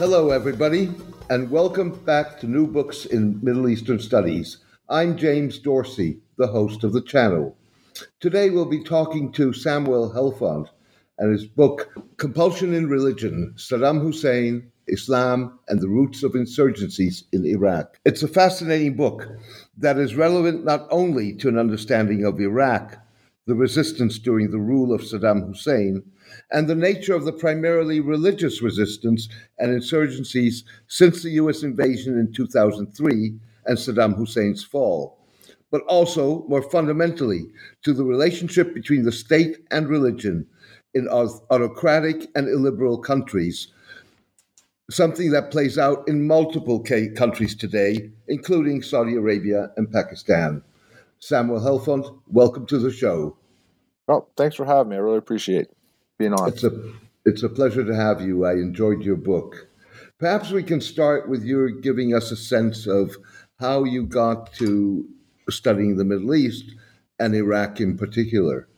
Hello, everybody, and welcome back to New Books in Middle Eastern Studies. I'm James Dorsey, the host of the channel. Today we'll be talking to Samuel Helfont and his book, Compulsion in Religion Saddam Hussein, Islam, and the Roots of Insurgencies in Iraq. It's a fascinating book that is relevant not only to an understanding of Iraq, the resistance during the rule of Saddam Hussein, and the nature of the primarily religious resistance and insurgencies since the US invasion in 2003 and Saddam Hussein's fall, but also, more fundamentally, to the relationship between the state and religion in autocratic and illiberal countries, something that plays out in multiple countries today, including Saudi Arabia and Pakistan. Samuel Helfont, welcome to the show. Well, thanks for having me. I really appreciate being on. It's a it's a pleasure to have you. I enjoyed your book. Perhaps we can start with you giving us a sense of how you got to studying the Middle East and Iraq in particular.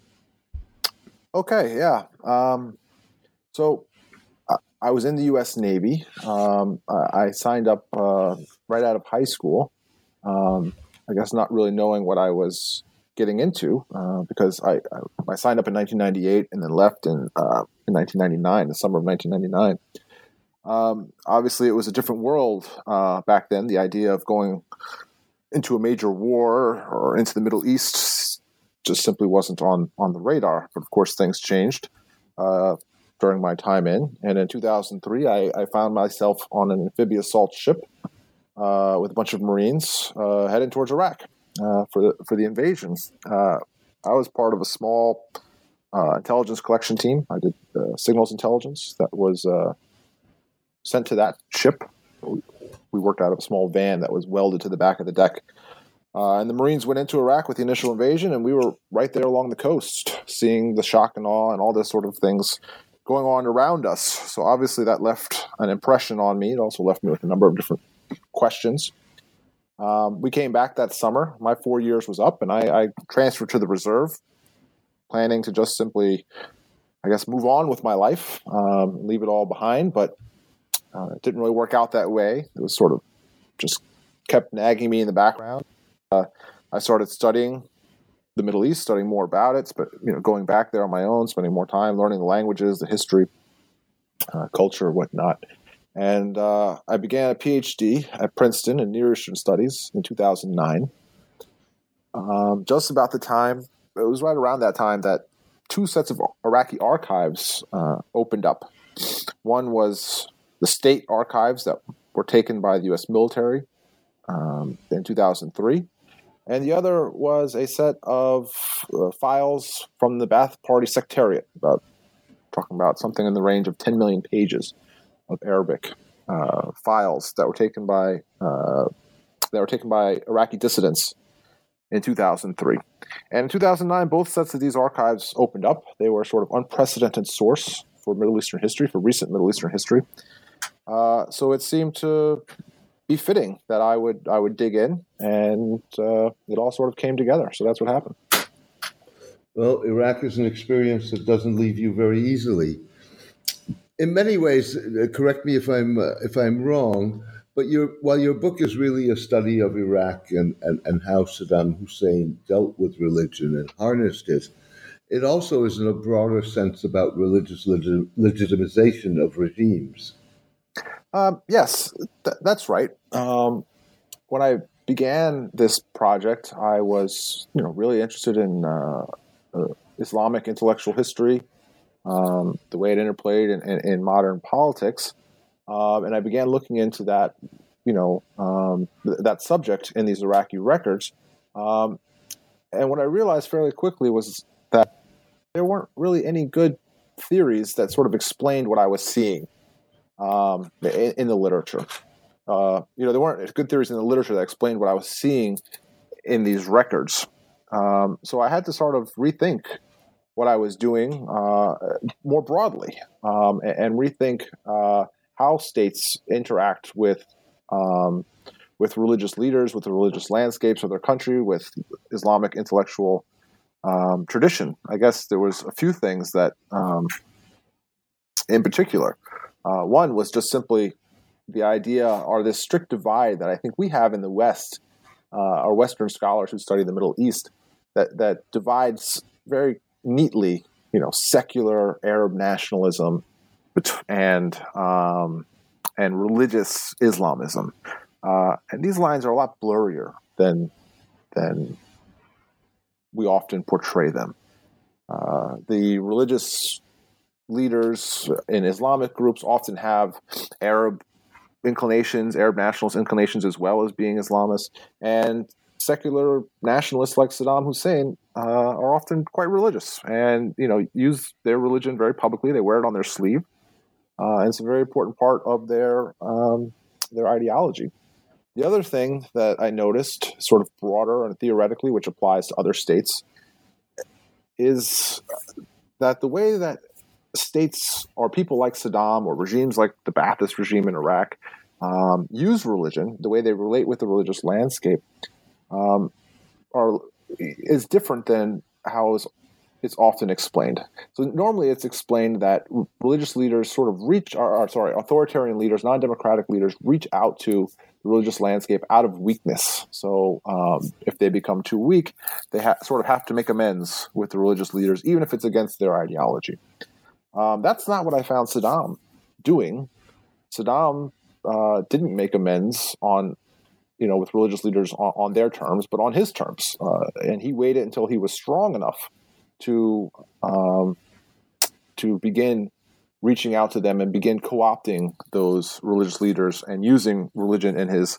Okay, yeah. Um, so I, I, was in the U.S. Navy. Um, I, I, signed up uh, right out of high school. Um, I guess not really knowing what I was getting into uh, because I, I, I, signed up in 1998 and then left in uh, in 1999, the summer of 1999. Um, obviously, it was a different world uh, back then. The idea of going into a major war or into the Middle East just simply wasn't on on the radar. But of course, things changed uh, during my time in. And in 2003, I, I found myself on an amphibious assault ship uh, with a bunch of Marines uh, heading towards Iraq uh, for the for the invasion. Uh, I was part of a small uh, intelligence collection team. I did uh, signals intelligence that was sent to that ship. We worked out of a small van that was welded to the back of the deck. And the Marines went into Iraq with the initial invasion, and we were right there along the coast, seeing the shock and awe and all this sort of things going on around us. So obviously that left an impression on me. It also left me with a number of different questions. Um, we came back that summer. My four years was up, and I, I, transferred to the reserve, planning to just simply, I guess, move on with my life, um, leave it all behind. But uh, it didn't really work out that way. It was sort of just kept nagging me in the background. Uh, I started studying the Middle East, studying more about it, but you know, going back there on my own, spending more time learning the languages, the history, uh, culture, whatnot. And uh, I began a PhD at Princeton in Near Eastern Studies in 2009. Um, just about the time, it was right around that time that two sets of Iraqi archives uh, opened up. One was the state archives that were taken by the U.S. military um, in 2003, and the other was a set of uh, files from the Ba'ath Party secretariat, about talking about something in the range of 10 million pages of Arabic uh, files that were taken by uh, that were taken by Iraqi dissidents in 2003. And in 2009, both sets of these archives opened up. They were a sort of unprecedented source for Middle Eastern history, for recent Middle Eastern history. Uh, so it seemed to be fitting that I would I would dig in, and uh, it all sort of came together. So that's what happened. Well, Iraq is an experience that doesn't leave you very easily in many ways, uh, correct me if I'm uh, if I'm wrong, but your while your book is really a study of Iraq and, and, and how Saddam Hussein dealt with religion and harnessed it, it also is in a broader sense about religious legit, legitimization of regimes. Um, yes, th- that's right. Um, when I began this project, I was you know really interested in uh, uh, Islamic intellectual history um, the way it interplayed in, in, in modern politics. Um, and I began looking into that, you know, um, th- that subject in these Iraqi records. Um, and what I realized fairly quickly was that there weren't really any good theories that sort of explained what I was seeing um, in, in, the literature. Uh, you know, there weren't good theories in the literature that explained what I was seeing in these records. Um, so I had to sort of rethink what I was doing uh, more broadly um, and, and, rethink uh, how states interact with um, with religious leaders, with the religious landscapes of their country, with Islamic intellectual um, tradition. I guess there was a few things that, um, in particular, uh, one was just simply the idea or this strict divide that I think we have in the West, uh, our Western scholars who study the Middle East, that that divides very neatly, you know, secular Arab nationalism and um, and religious Islamism, uh, and these lines are a lot blurrier than than we often portray them. Uh, the religious leaders in Islamic groups often have Arab inclinations, Arab nationalist inclinations, as well as being Islamists. And secular nationalists like Saddam Hussein uh, are often quite religious and you know use their religion very publicly. They wear it on their sleeve, uh, and it's a very important part of their um, their ideology. The other thing that I noticed, sort of broader and theoretically, which applies to other states, is that the way that states or people like Saddam or regimes like the Ba'athist regime in Iraq um, use religion, the way they relate with the religious landscape, um, are is different than how it's, it's often explained. So normally it's explained that religious leaders sort of reach, or, or sorry, authoritarian leaders, non-democratic leaders reach out to the religious landscape out of weakness. So um, if they become too weak, they ha- sort of have to make amends with the religious leaders, even if it's against their ideology. Um, that's not what I found Saddam doing. Saddam uh, didn't make amends on, you know, with religious leaders on, on their terms, but on his terms, uh, and he waited until he was strong enough to um, to begin reaching out to them and begin co-opting those religious leaders and using religion in his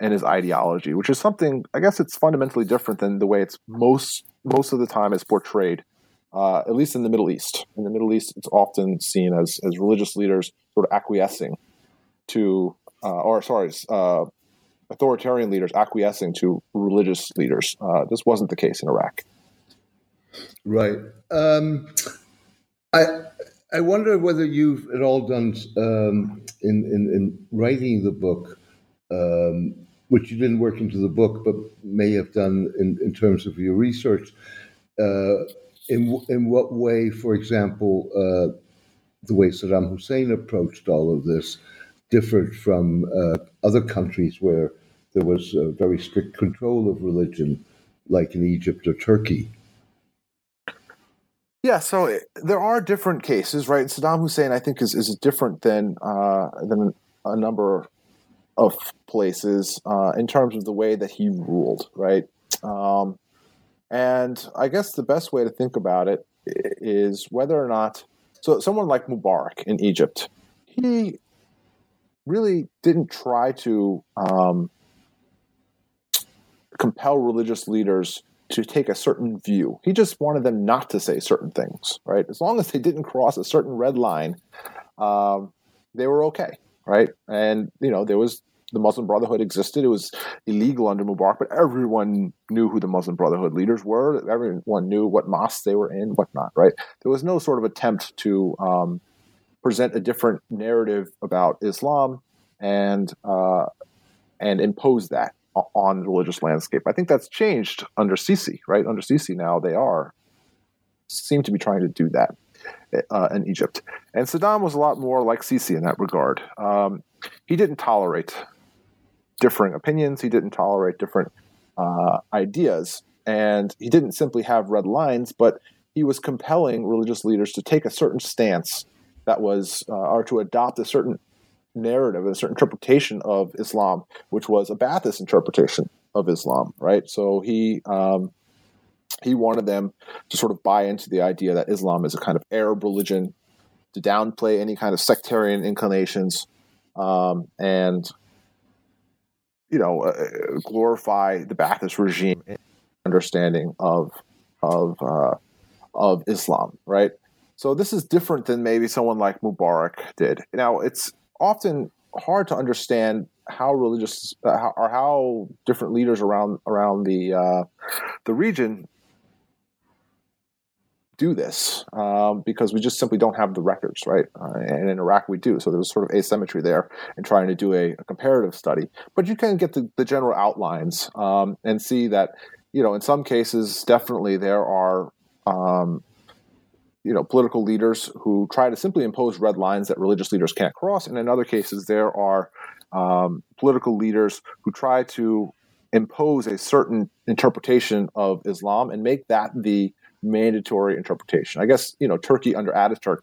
and his ideology, which is something I guess it's fundamentally different than the way it's most most of the time is portrayed uh, at least in the Middle East. In the Middle East, it's often seen as, as religious leaders sort of acquiescing to, uh, or sorry, uh, authoritarian leaders acquiescing to religious leaders. Uh, this wasn't the case in Iraq. Right. Um, I I wonder whether you've at all done um, in, in, in writing the book, um, which you didn't work into the book, but may have done in, in terms of your research. Uh, in in what way, for example, uh, the way Saddam Hussein approached all of this differed from uh, other countries where there was a very strict control of religion, like in Egypt or Turkey? Yeah, so it, eh, there are different cases, right? Saddam Hussein, I think, is, is different than uh, than a number of places uh, in terms of the way that he ruled, right? Um, and I guess the best way to think about it is whether or not, so someone like Mubarak in Egypt, he really didn't try to um, compel religious leaders to take a certain view. He just wanted them not to say certain things, right? As long as they didn't cross a certain red line, um, they were okay, right? And you know there was the Muslim Brotherhood existed. It was illegal under Mubarak, but everyone knew who the Muslim Brotherhood leaders were. Everyone knew what mosques they were in, whatnot, right? There was no sort of attempt to um, present a different narrative about Islam and uh, and impose that on the religious landscape. I think that's changed under Sisi, right? Under Sisi now, they are seem to be trying to do that uh, in Egypt. And Saddam was a lot more like Sisi in that regard. Um, he didn't tolerate differing opinions. He didn't tolerate different uh, ideas. And he didn't simply have red lines, but he was compelling religious leaders to take a certain stance that was, uh, or to adopt a certain narrative, a certain interpretation of Islam, which was a Ba'athist interpretation of Islam, right? So he um, he wanted them to sort of buy into the idea that Islam is a kind of Arab religion, to downplay any kind of sectarian inclinations, um, and you know, uh, glorify the Ba'athist regime understanding of of uh, of Islam, right? So this is different than maybe someone like Mubarak did. Now, it's often hard to understand how religious uh, how, or how different leaders around around the uh, the region do this um, because we just simply don't have the records, right? Uh, and in Iraq we do. So there's sort of asymmetry there in trying to do a, a comparative study. But you can get the, the general outlines um, and see that, you know, in some cases, definitely there are um, you know political leaders who try to simply impose red lines that religious leaders can't cross, and in other cases there are um, political leaders who try to impose a certain interpretation of Islam and make that the mandatory interpretation. I guess you know Turkey under Ataturk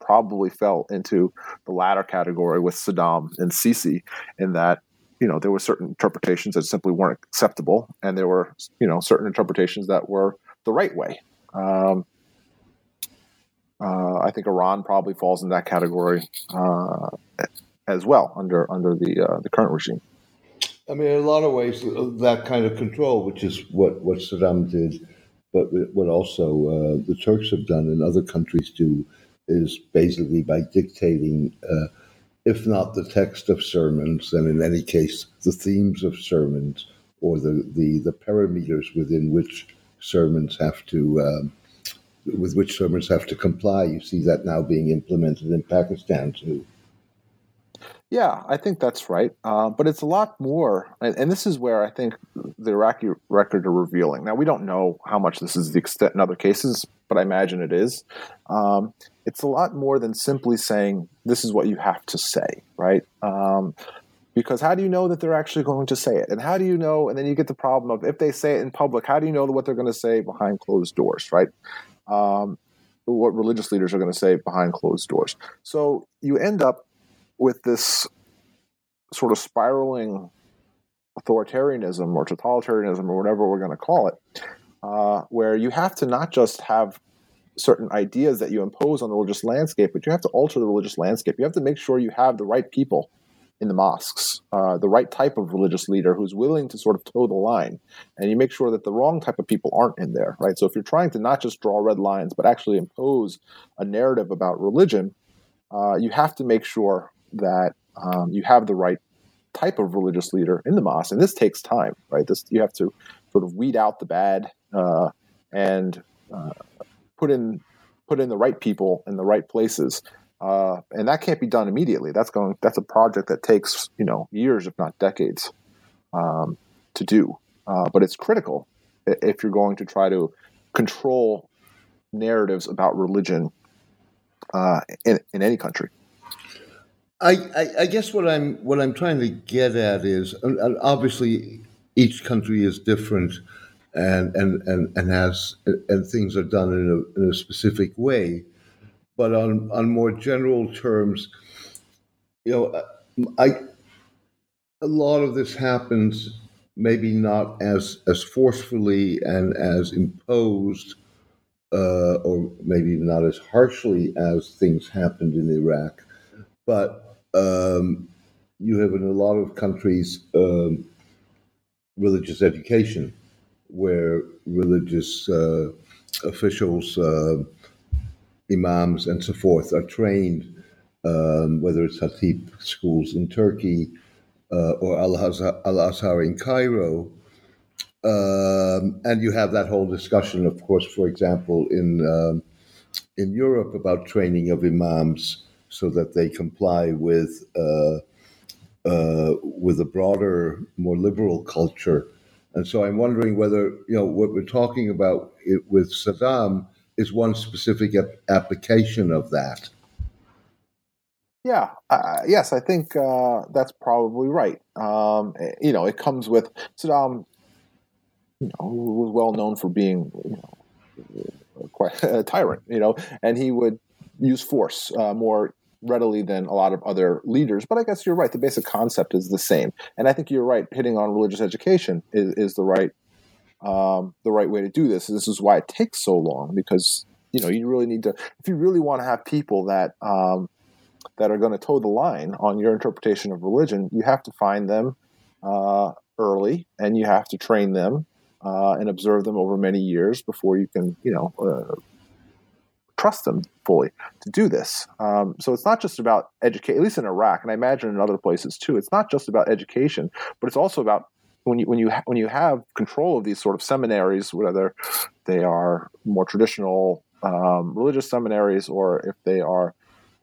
probably fell into the latter category with Saddam and Sisi in that you know there were certain interpretations that simply weren't acceptable, and there were you know certain interpretations that were the right way. Um, uh, I think Iran probably falls in that category uh, as well under under the uh, the current regime. I mean, in a lot of ways, that kind of control, which is what, what Saddam did, but what also uh, the Turks have done and other countries do, is basically by dictating, uh, if not the text of sermons, then in any case, the themes of sermons or the, the, the parameters within which sermons have to. Um, with which sermons have to comply. You see that now being implemented in Pakistan too. Yeah, I think that's right. Uh, but it's a lot more, and, and, this is where I think the Iraqi record are revealing. Now, we don't know how much this is the extent in other cases, but I imagine it is. Um, it's a lot more than simply saying, this is what you have to say, right? Um, because how do you know that they're actually going to say it? And how do you know? And then you get the problem of if they say it in public, how do you know what they're going to say behind closed doors, right? Um, what religious leaders are going to say behind closed doors. So you end up with this sort of spiraling authoritarianism or totalitarianism or whatever we're going to call it, uh, where you have to not just have certain ideas that you impose on the religious landscape, but you have to alter the religious landscape. You have to make sure you have the right people in the mosques, uh, the right type of religious leader who's willing to sort of toe the line, and you make sure that the wrong type of people aren't in there, right? So if you're trying to not just draw red lines, but actually impose a narrative about religion, uh, you have to make sure that um, you have the right type of religious leader in the mosque, and this takes time, right? This you have to sort of weed out the bad uh, and uh, put in put in the right people in the right places, uh, and that can't be done immediately. That's going that's a project that takes you know years, if not decades, um, to do. Uh, but it's critical if you're going to try to control narratives about religion uh, in, in any country. I, I, I, guess what I'm what I'm trying to get at is obviously each country is different and and and, and has and things are done in a, in a specific way, but on on more general terms, you know, I a lot of this happens maybe not as as forcefully and as imposed, uh, or maybe not as harshly as things happened in Iraq but um, you have in a lot of countries um, religious education, where religious uh, officials, uh, imams, and so forth are trained, um, whether it's Hatip schools in Turkey uh, or Al Azhar in Cairo. Um, and you have that whole discussion, of course, for example, in um, in Europe about training of imams so that they comply with uh, uh, with a broader, more liberal culture. And so I'm wondering whether you know what we're talking about it, with Saddam is one specific ap- application of that. Yeah, uh, yes, I think uh, that's probably right. Um, you know, it comes with Saddam. You know, was well known for being you know quite a tyrant. You know, and he would use force uh, more readily than a lot of other leaders. But I guess you're right. The basic concept is the same, and I think you're right. Hitting on religious education is, is the right um, the right way to do this. This is why it takes so long because you know you really need to if you really want to have people that um, that are going to toe the line on your interpretation of religion, you have to find them uh, early and you have to train them uh, and observe them over many years before you can you know. Uh, trust them fully to do this. Um, so it's not just about education, at least in Iraq, and I imagine in other places too. It's not just about education, but it's also about when you when you when you have control of these sort of seminaries, whether they are more traditional um, religious seminaries or if they are,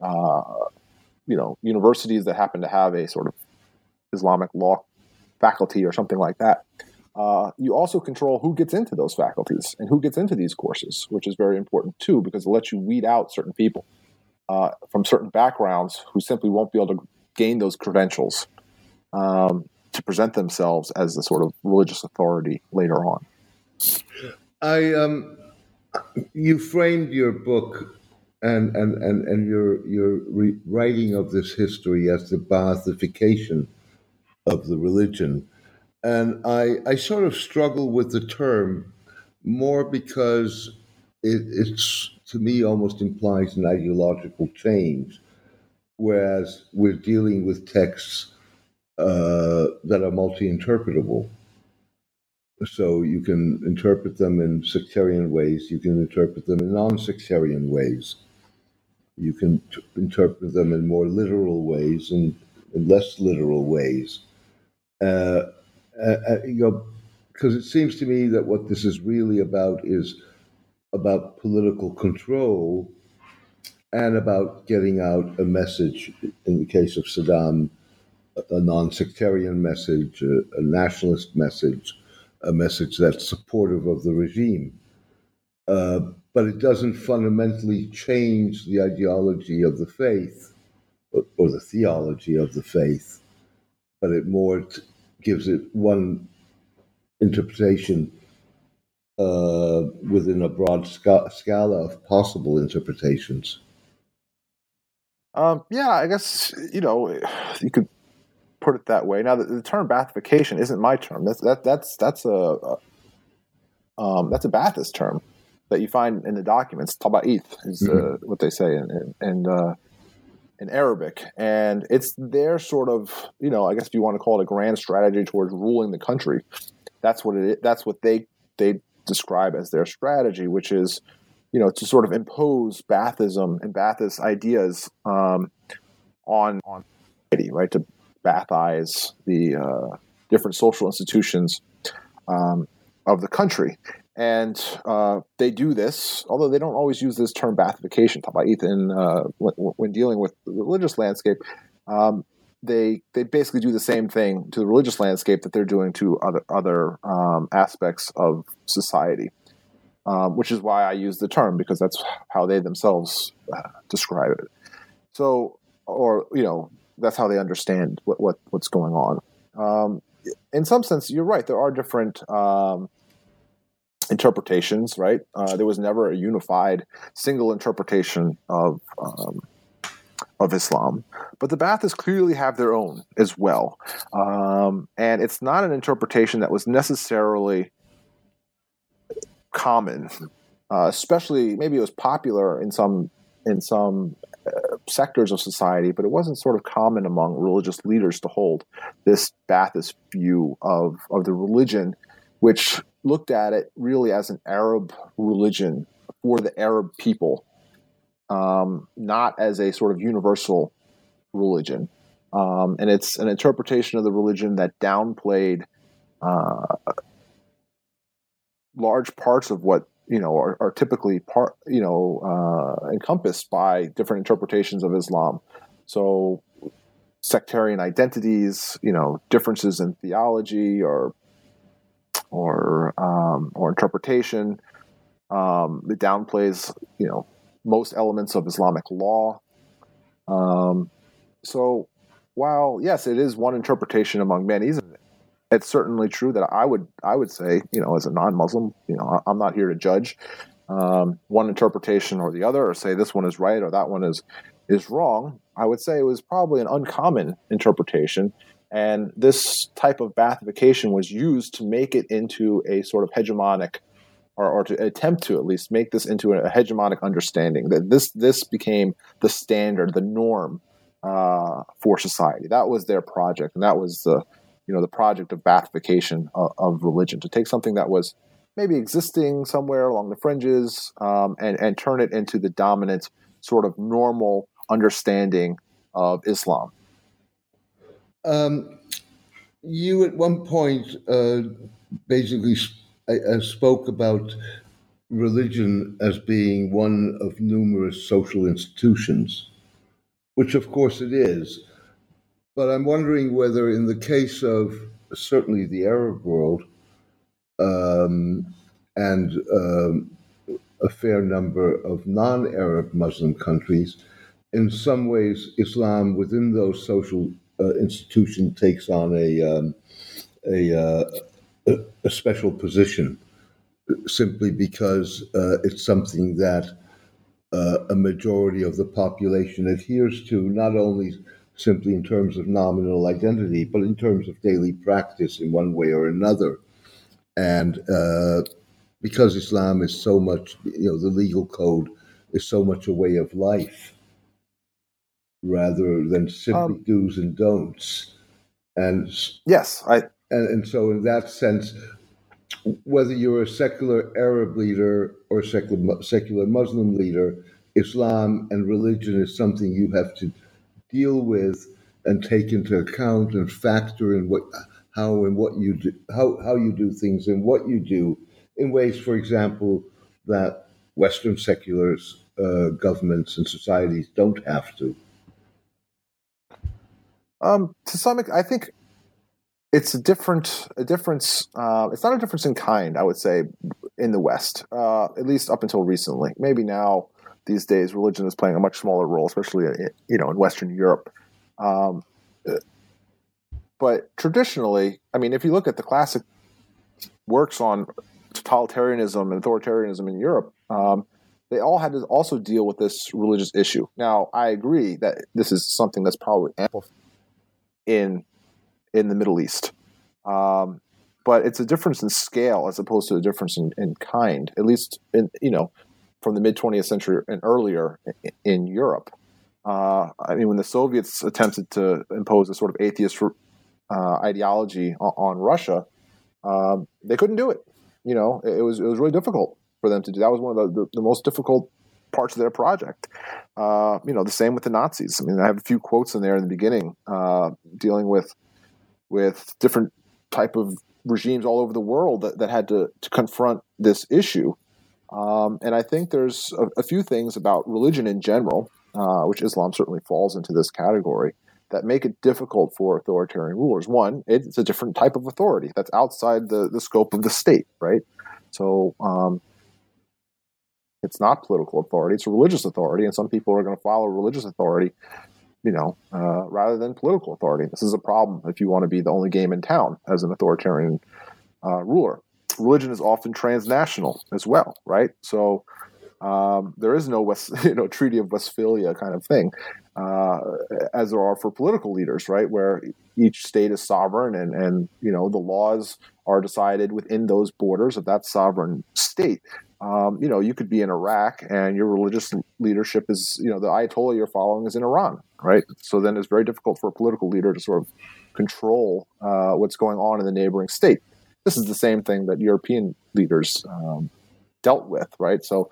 uh, you know, universities that happen to have a sort of Islamic law faculty or something like that. uh, you also control who gets into those faculties and who gets into these courses, which is very important too, because it lets you weed out certain people uh, from certain backgrounds who simply won't be able to gain those credentials um, to present themselves as the sort of religious authority later on. I um, you framed your book and and and, and your your re- writing of this history as the Baathification of the religion, and I I sort of struggle with the term more because it, it's to me almost implies an ideological change, whereas we're dealing with texts uh, that are multi-interpretable. So you can interpret them in sectarian ways. You can interpret them in non-sectarian ways. You can t- interpret them in more literal ways and in less literal ways. Uh, uh, uh you know, because it seems to me that what this is really about is about political control and about getting out a message. In the case of Saddam, a non-sectarian message, a, a nationalist message, a message that's supportive of the regime. Uh, but it doesn't fundamentally change the ideology of the faith or, or the theology of the faith, but it more t- gives it one interpretation uh, within a broad sca- scala of possible interpretations. Um, yeah, I guess you know you could put it that way. Now, the, the term Baathification isn't my term. That's that that's that's a, a um, that's a Baathist term that you find in the documents. Tabaith is uh, mm-hmm. what they say in in, uh, in Arabic, and it's their sort of you know I guess if you want to call it a grand strategy towards ruling the country. That's what it. That's what they they describe as their strategy, which is you know to sort of impose Baathism and Baathist ideas um, on on society, right? To Baathize the uh, different social institutions um, of the country. And uh, they do this, although they don't always use this term Baathification, Tabaith, uh, when, when, dealing with the religious landscape. Um, they they basically do the same thing to the religious landscape that they're doing to other other um, aspects of society, um, which is why I use the term because that's how they themselves uh, describe it. So, or you know, that's how they understand what, what what's going on. Um, in some sense, you're right. There are different um, interpretations. Right? Uh, there was never a unified single interpretation of um, of Islam, but the Baathists clearly have their own as well, um, and it's not an interpretation that was necessarily common. Uh, especially, maybe it was popular in some in some sectors of society, but it wasn't sort of common among religious leaders to hold this Baathist view of, of the religion, which looked at it really as an Arab religion for the Arab people, um, not as a sort of universal religion. Um, and it's an interpretation of the religion that downplayed uh, large parts of what you know are, are typically part you know uh, encompassed by different interpretations of Islam. So sectarian identities, you know, differences in theology or or um, or interpretation. Um, it downplays, you know, most elements of Islamic law. Um, so, while yes, it is one interpretation among many, it's certainly true that I would I would say you know as a non-Muslim you know I'm not here to judge um, one interpretation or the other or say this one is right or that one is is wrong. I would say it was probably an uncommon interpretation, and this type of Baathification was used to make it into a sort of hegemonic. Or, or to attempt to at least make this into a hegemonic understanding that this this became the standard, the norm uh, for society. That was their project, and that was the you know the project of Baathification of, of religion to take something that was maybe existing somewhere along the fringes um, and and turn it into the dominant sort of normal understanding of Islam. Um, you at one point uh, basically uh, spoke about religion as being one of numerous social institutions, which of course it is. But I'm wondering whether, in the case of certainly the Arab world, um, and um, a fair number of non Arab Muslim countries. In some ways, Islam within those social uh, institutions takes on a, um, a, uh, a, special position simply because uh, it's something that uh, a majority of the population adheres to, not only simply in terms of nominal identity, but in terms of daily practice in one way or another. And uh, because Islam is so much, you know, the legal code is so much a way of life rather than simply um, do's and don'ts. And yes, I and, and so in that sense, whether you're a secular Arab leader or secular secular Muslim leader, Islam and religion is something you have to deal with and take into account and factor in what how and what you do how, how you do things and what you do in ways, for example, that Western secular uh, governments and societies don't have to. Um, to some, extent I think it's a different a difference. Uh, it's not a difference in kind, I would say, in the West, uh, at least up until recently. Maybe now these days, religion is playing a much smaller role, especially uh, you know in Western Europe. Um, but traditionally, I mean, if you look at the classic works on totalitarianism and authoritarianism in Europe, um, they all had to also deal with this religious issue. Now, I agree that this is something that's probably amplified in in the Middle East, um, but it's a difference in scale as opposed to a difference in, in kind. At least, in you know, from the mid 20th century and earlier in, Europe. Uh, I mean, when the Soviets attempted to impose a sort of atheist uh, ideology on, on Russia, um, they couldn't do it you know, it, was it was really difficult for them to do. That was one of the, the, the most difficult parts of their project. Uh, you know, the same with the Nazis. I mean, I have a few quotes in there in the beginning uh, dealing with with different type of regimes all over the world that, that had to, to confront this issue. Um, and I think there's a, a, few things about religion in general, uh, which Islam certainly falls into this category, that make it difficult for authoritarian rulers. One, it's a different type of authority that's outside the, the scope of the state, right? So um, it's not political authority; it's a religious authority, and some people are going to follow religious authority, you know, uh, rather than political authority. This is a problem if you want to be the only game in town as an authoritarian uh, ruler. Religion is often transnational as well, right? So um, there is no West, you know, Treaty of Westphalia kind of thing, uh, as there are for political leaders, right? Where each state is sovereign, and and you know the laws are decided within those borders of that sovereign state. Um, you know, you could be in Iraq, and your religious leadership is, you know, the Ayatollah you're following is in Iran, right? So then it's very difficult for a political leader to sort of control uh, what's going on in the neighboring state. This is the same thing that European leaders um, dealt with, right? So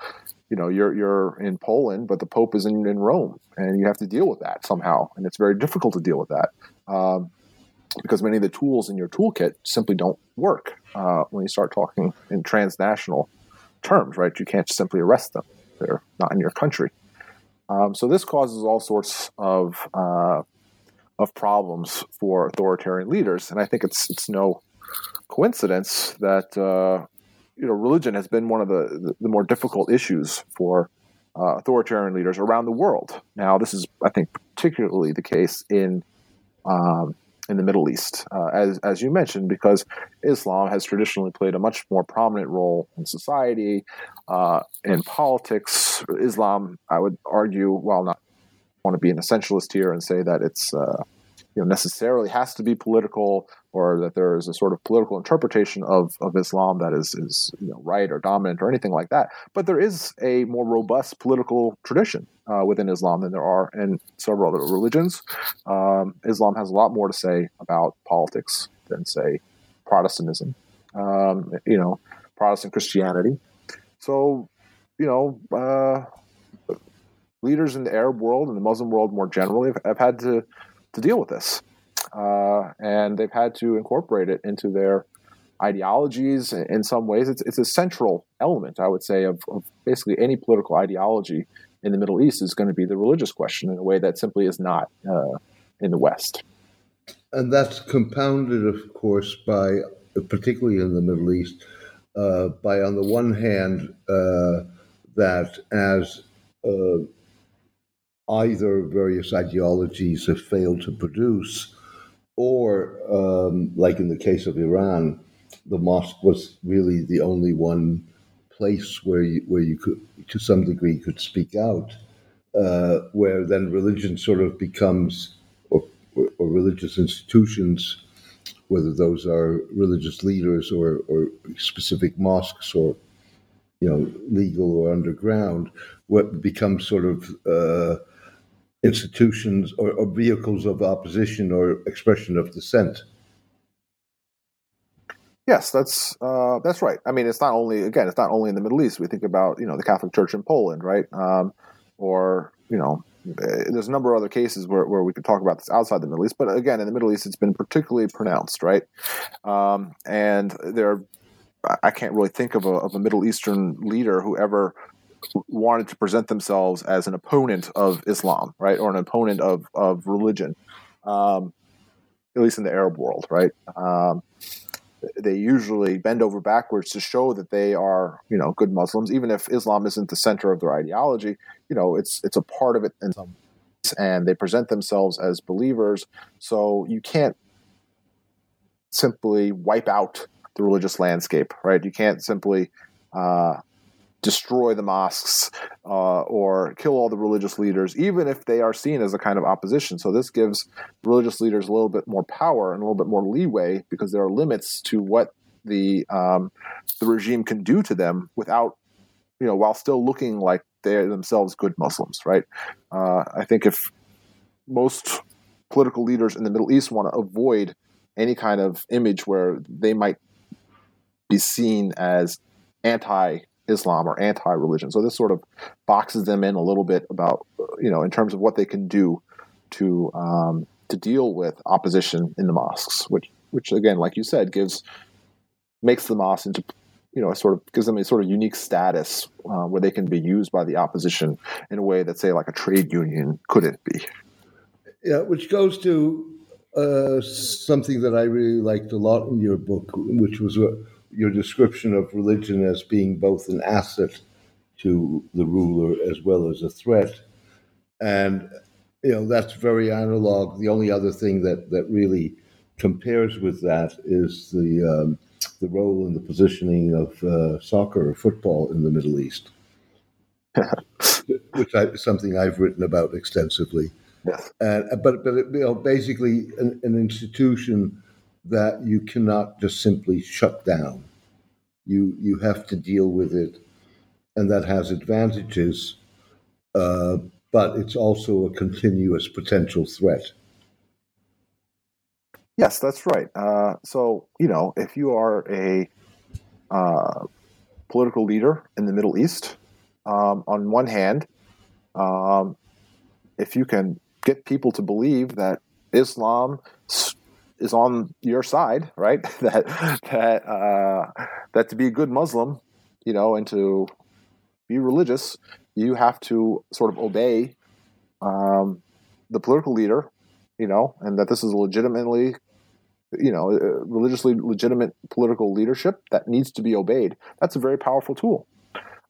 you know you're you're in Poland, but the Pope is in, in Rome, and you have to deal with that somehow, and it's very difficult to deal with that um, because many of the tools in your toolkit simply don't work uh, when you start talking in transnational terms. Right? You can't simply arrest them; they're not in your country. Um, so this causes all sorts of uh, of problems for authoritarian leaders, and I think it's it's no coincidence that uh, you know, religion has been one of the, the, more difficult issues for uh, authoritarian leaders around the world. Now, this is, I think, particularly the case in um, in the Middle East, uh, as as you mentioned, because Islam has traditionally played a much more prominent role in society, uh, in politics. Islam, I would argue, while not want to be an essentialist here and say that it's uh, you know necessarily has to be political or that there is a sort of political interpretation of, of Islam that is, is you know, right or dominant or anything like that. But there is a more robust political tradition uh, within Islam than there are in several other religions. Um, Islam has a lot more to say about politics than, say, Protestantism, um, you know, Protestant Christianity. So, you know, uh, leaders in the Arab world and the Muslim world more generally have, have had to to deal with this. Uh, and they've had to incorporate it into their ideologies in some ways. It's, it's a central element, I would say, of, of, basically any political ideology in the Middle East is going to be the religious question in a way that simply is not uh, in the West. And that's compounded, of course, by, particularly in the Middle East, uh, by, on the one hand, uh, that as uh, either various ideologies have failed to produce, or um, like in the case of Iran, the mosque was really the only one place where you, where you could, to some degree, could speak out. Uh, where then religion sort of becomes, or, or, religious institutions, whether those are religious leaders or, or specific mosques or you know legal or underground, what becomes sort of uh, institutions or, or vehicles of opposition or expression of dissent. Yes, that's uh, that's right. I mean, it's not only again, it's not only in the Middle East. We think about you know the Catholic Church in Poland, right? Um, or you know, eh, there's a number of other cases where, where we could talk about this outside the Middle East. But again, in the Middle East, it's been particularly pronounced, right? Um, and there, I can't really think of a, of a Middle Eastern leader who ever wanted to present themselves as an opponent of Islam, right, or an opponent of of religion, um, at least in the Arab world, right. Um, they usually bend over backwards to show that they are, you know, good Muslims, even if Islam isn't the center of their ideology. You know, it's it's a part of it, in some and they present themselves as believers. So you can't simply wipe out the religious landscape, right? You can't simply uh, destroy the mosques uh, or kill all the religious leaders, even if they are seen as a kind of opposition. So this gives religious leaders a little bit more power and a little bit more leeway because there are limits to what the um, the regime can do to them without, you know, while still looking like they're themselves good Muslims, right? Uh, I think if most political leaders in the Middle East want to avoid any kind of image where they might be seen as anti Islam or anti-religion. So this sort of boxes them in a little bit about you know in terms of what they can do to um, to deal with opposition in the mosques, which which again, like you said, gives makes the mosque into you know, sort of gives them a sort of unique status uh, where they can be used by the opposition in a way that, say, like a trade union couldn't be. Yeah, which goes to uh, something that I really liked a lot in your book, which was your description of religion as being both an asset to the ruler as well as a threat. And, you know, that's very analog. The only other thing that, that really compares with that is the, um, the role and the positioning of uh, soccer or football in the Middle East, which is something I've written about extensively. And, but, but you know, basically, an, an institution that you cannot just simply shut down. You you have to deal with it, and that has advantages, uh, but it's also a continuous potential threat. Yes, that's right. Uh, so you know, if you are a uh, political leader in the Middle East, um, on one hand, um, if you can get people to believe that Islam is on your side, right? that that uh, that to be a good Muslim, you know, and to be religious, you have to sort of obey um, the political leader, you know, and that this is legitimately, you know, uh, religiously legitimate political leadership that needs to be obeyed. That's a very powerful tool.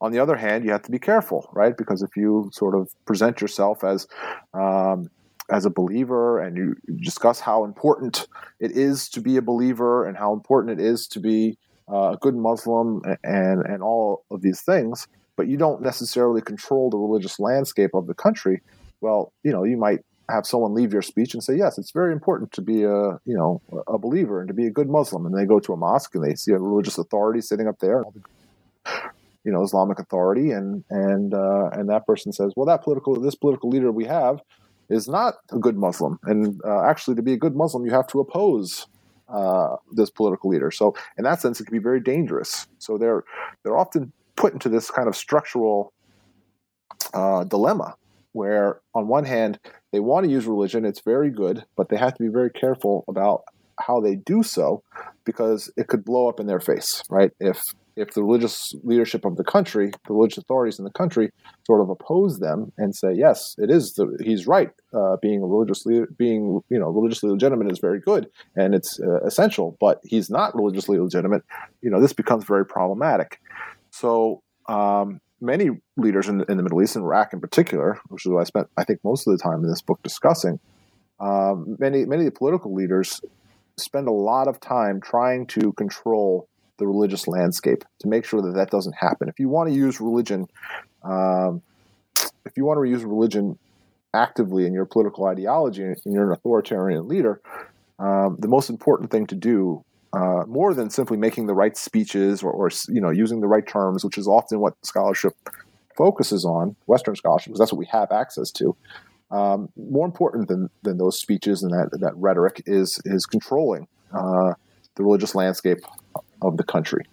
On the other hand, you have to be careful, right? Because if you sort of present yourself as um, as a believer and you discuss how important it is to be a believer and how important it is to be uh, a good Muslim and and all of these things, but you don't necessarily control the religious landscape of the country. Well, you know, you might have someone leave your speech and say, "Yes, it's very important to be a you know a believer and to be a good Muslim." And they go to a mosque and they see a religious authority sitting up there, you know, Islamic authority, and and uh, and that person says, "Well, that political this political leader we have is not a good Muslim. And uh, actually, to be a good Muslim, you have to oppose uh, this political leader. So, in that sense, it can be very dangerous. So they're they're often put into this kind of structural uh, dilemma, where on one hand they want to use religion; it's very good, but they have to be very careful about how they do so because it could blow up in their face, right? If if the religious leadership of the country, the religious authorities in the country, sort of oppose them and say, "Yes, it is. The, he's right. Uh, being religiously being you know religiously legitimate is very good and it's uh, essential, but he's not religiously legitimate." You know, this becomes very problematic. So. Um, many leaders in, in the Middle East, in Iraq in particular, which is what I spent, I think, most of the time in this book discussing, um, many many of the political leaders spend a lot of time trying to control the religious landscape to make sure that that doesn't happen. If you want to use religion, um, if you want to use religion actively in your political ideology and you're an authoritarian leader, um, the most important thing to do, uh, more than simply making the right speeches or, or, you know using the right terms, which is often what scholarship focuses on, Western scholarship, because that's what we have access to. Um, more important than, than those speeches and that, that rhetoric is is controlling uh, the religious landscape of the country.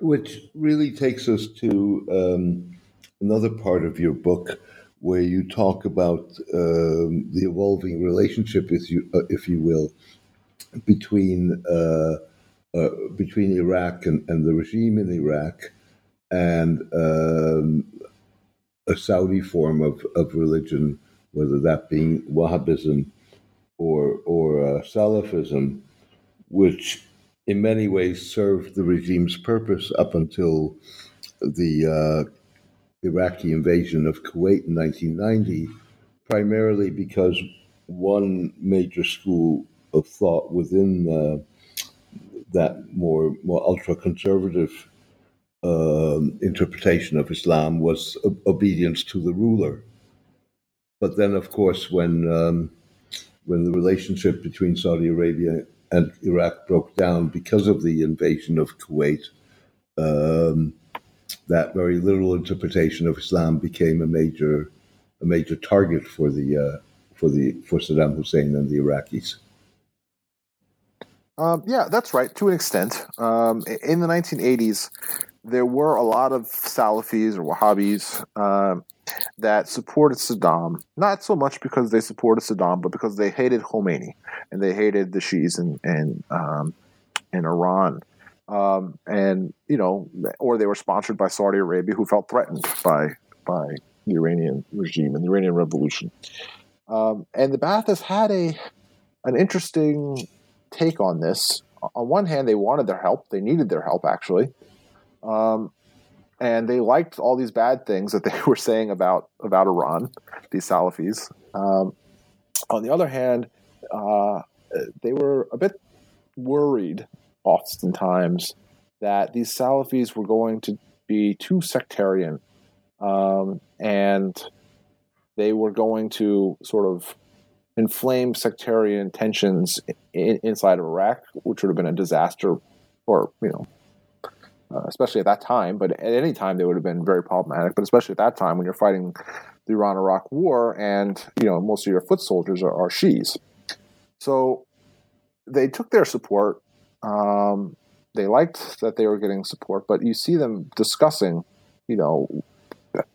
Which really takes us to um, another part of your book where you talk about um, the evolving relationship, if you, uh, if you will, between uh, uh, between Iraq and, and, the regime in Iraq and um, a Saudi form of, of religion, whether that being Wahhabism or or uh, Salafism, which in many ways served the regime's purpose up until the uh, Iraqi invasion of Kuwait in 1990, primarily because one major school of thought within uh, that more more ultra conservative um, interpretation of Islam was obedience to the ruler. But then, of course, when um, when the relationship between Saudi Arabia and Iraq broke down because of the invasion of Kuwait, um, that very literal interpretation of Islam became a major a major target for the uh, for the for Saddam Hussein and the Iraqis. Um, yeah, that's right to an extent. Um, in the 1980s, there were a lot of Salafis or Wahhabis um, that supported Saddam, not so much because they supported Saddam, but because they hated Khomeini and they hated the Shias in, in, um, in Iran. Um, and, you know, or they were sponsored by Saudi Arabia who felt threatened by, by the Iranian regime and the Iranian revolution. Um, and the Ba'athists had a, an interesting take on this. On one hand, they wanted their help, they needed their help, actually. Um, and they liked all these bad things that they were saying about about Iran, these Salafis. Um, on the other hand, uh, they were a bit worried, oftentimes, that these Salafis were going to be too sectarian, um, and they were going to sort of inflame sectarian tensions in, inside of Iraq, which would have been a disaster, or you know, uh, especially at that time. But at any time, they would have been very problematic. But especially at that time, when you're fighting the Iran-Iraq War, and you know most of your foot soldiers are, are so they took their support. Um, they liked that they were getting support, but you see them discussing, you know,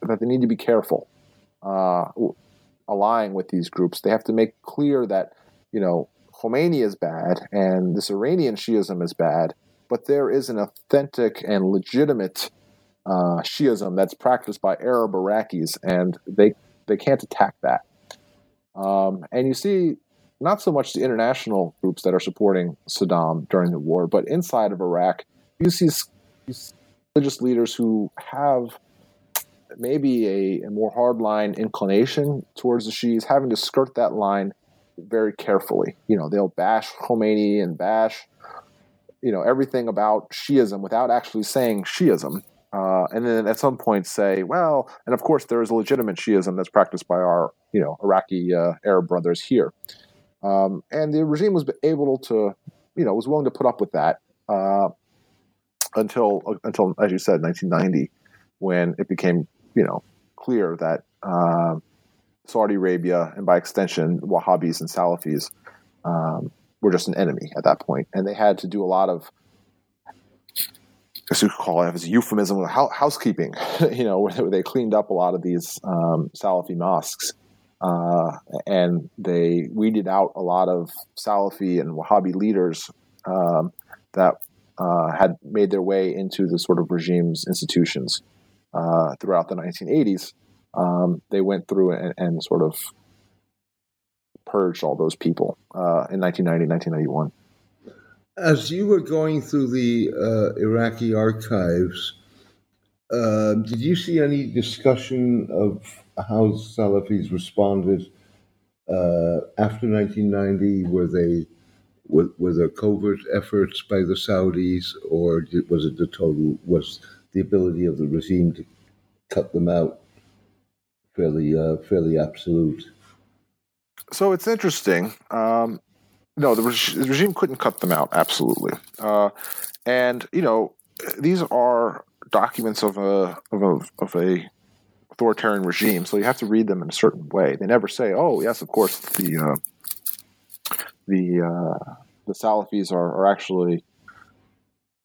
that they need to be careful. Uh, allying with these groups, they have to make clear that you know Khomeini is bad and this Iranian Shiism is bad, but there is an authentic and legitimate uh, Shiism that's practiced by Arab Iraqis, and they they can't attack that. Um, and you see not so much the international groups that are supporting Saddam during the war, but inside of Iraq, you see religious leaders who have maybe a, a more hardline inclination towards the Shias, having to skirt that line very carefully. You know, they'll bash Khomeini and bash, you know, everything about Shiism without actually saying Shiism. Uh, and then at some point say, well, and of course there is a legitimate Shiism that's practiced by our, you know, Iraqi uh, Arab brothers here. Um, and the regime was able to, you know, was willing to put up with that uh, until, until, as you said, 1990, when it became you know clear that uh, Saudi Arabia and by extension Wahhabis and Salafis um, were just an enemy at that point, and they had to do a lot of as you call it as euphemism housekeeping, you know, where they cleaned up a lot of these um, Salafi mosques. Uh, and they weeded out a lot of Salafi and Wahhabi leaders um, that uh, had made their way into the sort of regime's institutions uh, throughout the 1980s. Um, they went through and, and, sort of purged all those people uh, in 1990, 1991. As you were going through the uh, Iraqi archives, uh, did you see any discussion of how Salafis responded uh, after 1990? Were they were, were there covert efforts by the Saudis, or did, was it the total was the ability of the regime to cut them out fairly uh, fairly absolute? So it's interesting. Um, no, the, the, regime couldn't cut them out absolutely, uh, and you know these are documents of a of a of a authoritarian regime, so you have to read them in a certain way. They never say, "Oh, yes, of course, the uh, the uh, the Salafis are, are actually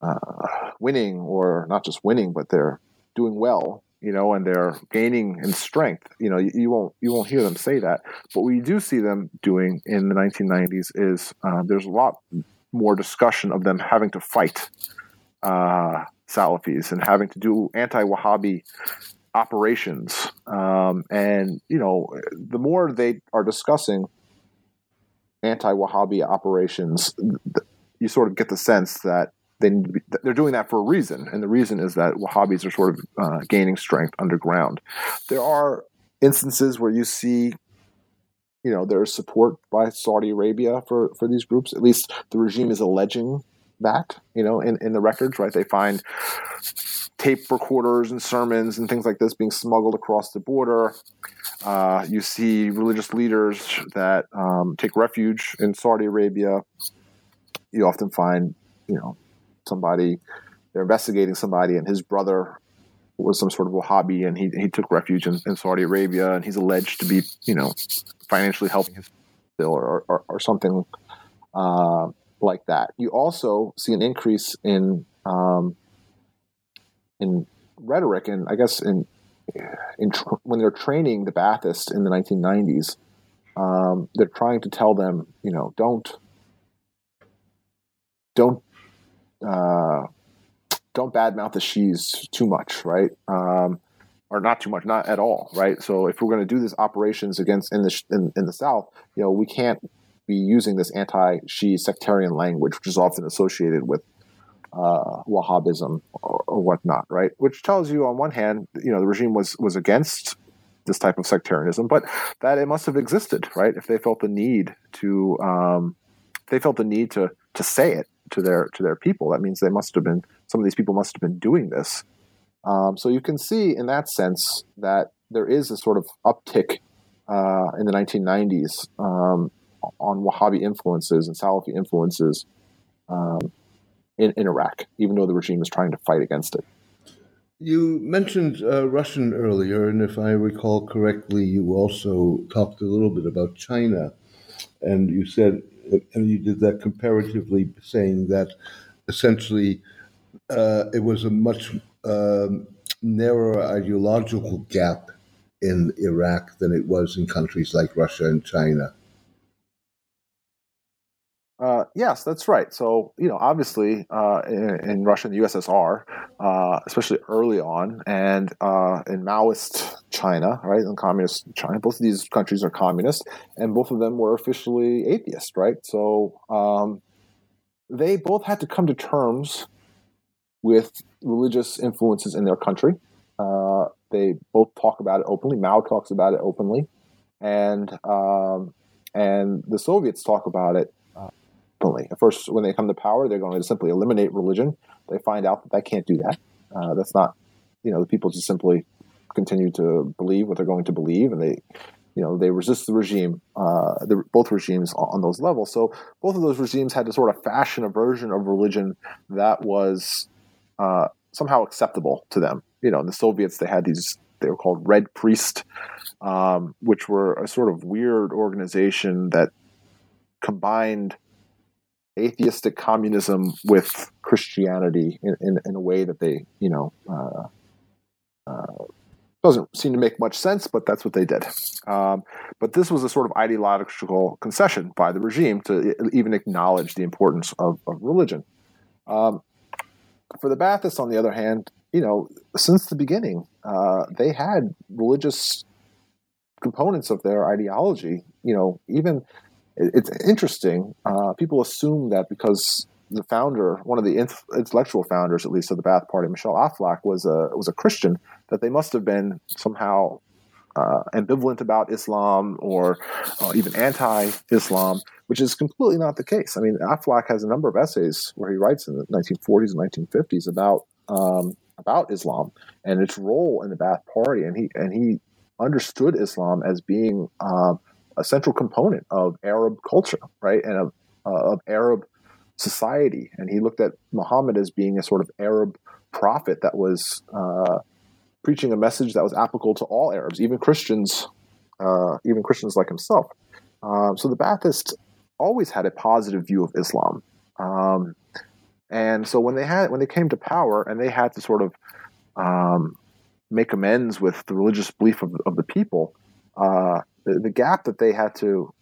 uh, winning, or not just winning, but they're doing well." You know, and they're gaining in strength. You know, you, you won't you won't hear them say that, but what you do see them doing in the 1990s is uh, there's a lot more discussion of them having to fight uh, Salafis and having to do anti-Wahhabi operations. Um, and you know, the more they are discussing anti-Wahhabi operations, you sort of get the sense that they they're doing that for a reason, and the reason is that Wahhabis are sort of uh, gaining strength underground. There are instances where you see. You know, there's support by Saudi Arabia for, for these groups. At least the regime is alleging that, you know, in, in the records, right? They find tape recorders and sermons and things like this being smuggled across the border. Uh, you see religious leaders that um, take refuge in Saudi Arabia. You often find, you know, somebody they're investigating somebody, and his brother was some sort of Wahhabi, and he he took refuge in, in Saudi Arabia, and he's alleged to be, you know, financially helping his bill or, or, or something uh, like that. You also see an increase in um, in rhetoric, and I guess in in tr- when they're training the Baathists in the 1990s, um, they're trying to tell them, you know, don't don't uh, don't badmouth the Shias too much, right? Um, or not too much, not at all, right? So if we're going to do these operations against in the in, in the South, you know, we can't be using this anti-Shia sectarian language, which is often associated with uh, Wahhabism or, or, whatnot, right? Which tells you, on one hand, you know, the regime was was against this type of sectarianism, but that it must have existed, right? If they felt the need to, um, they felt the need to to say it to their to their people, that means they must have been some of these people must have been doing this. Um, so you can see in that sense that there is a sort of uptick uh, in the 1990s um, on Wahhabi influences and Salafi influences um, in, in Iraq, even though the regime is trying to fight against it. You mentioned uh, Russian earlier, and if I recall correctly, you also talked a little bit about China. And you said, and you did that comparatively, saying that essentially uh, it was a much um, narrower ideological gap in Iraq than it was in countries like Russia and China. Yes, that's right. So, you know, obviously uh, in, in, Russia and the USSR, uh, especially early on, and uh, in Maoist China, right, in communist China, both of these countries are communist, and both of them were officially atheist, right? So um, they both had to come to terms with religious influences in their country. Uh, they both talk about it openly. Mao talks about it openly, and um, and the Soviets talk about it At first, when they come to power, they're going to simply eliminate religion. They find out that they can't do that. Uh, that's not, you know, the people just simply continue to believe what they're going to believe, and they, you know, they resist the regime, uh, the, both regimes on those levels. So both of those regimes had to sort of fashion a version of religion that was uh, somehow acceptable to them. You know, in the Soviets, they had these they were called Red Priest, um, which were a sort of weird organization that combined atheistic communism with Christianity in, in, in, a way that they, you know, uh, uh, doesn't seem to make much sense, but that's what they did. Um, but this was a sort of ideological concession by the regime to even acknowledge the importance of, of religion. Um, for the Baathists, on the other hand, you know, since the beginning, uh, they had religious components of their ideology. You know, even it's interesting. Uh, people assume that because the founder, one of the intellectual founders, at least of the Baath Party, Michel Aflaq, was a was a Christian, that they must have been somehow uh, ambivalent about Islam or uh, even anti-Islam, which is completely not the case. I mean, Aflaq has a number of essays where he writes in the 1940s and 1950s about um, about Islam and its role in the Baath Party, and he and he understood Islam as being uh, a central component of Arab culture, right, and of, uh, of Arab society. And he looked at Muhammad as being a sort of Arab prophet that was uh, preaching a message that was applicable to all Arabs, even Christians, uh, even Christians like himself. Um, so the Baathists always had a positive view of Islam. Um, and so when they had when they came to power and they had to sort of um, make amends with the religious belief of, of the people, uh, the, the, gap that they had to,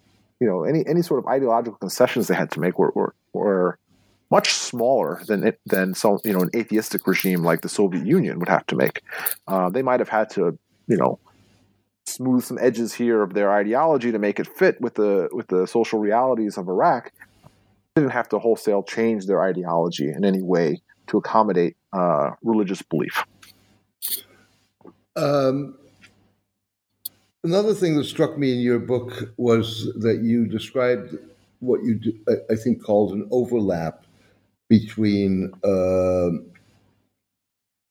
you know, any any sort of ideological concessions they had to make were were, were much smaller than it, than some you know an atheistic regime like the Soviet Union would have to make. Uh, they might have had to you know smooth some edges here of their ideology to make it fit with the with the social realities of Iraq. They didn't have to wholesale change their ideology in any way to accommodate uh, religious belief. Um, another thing that struck me in your book was that you described what you, do, I think, called an overlap between uh,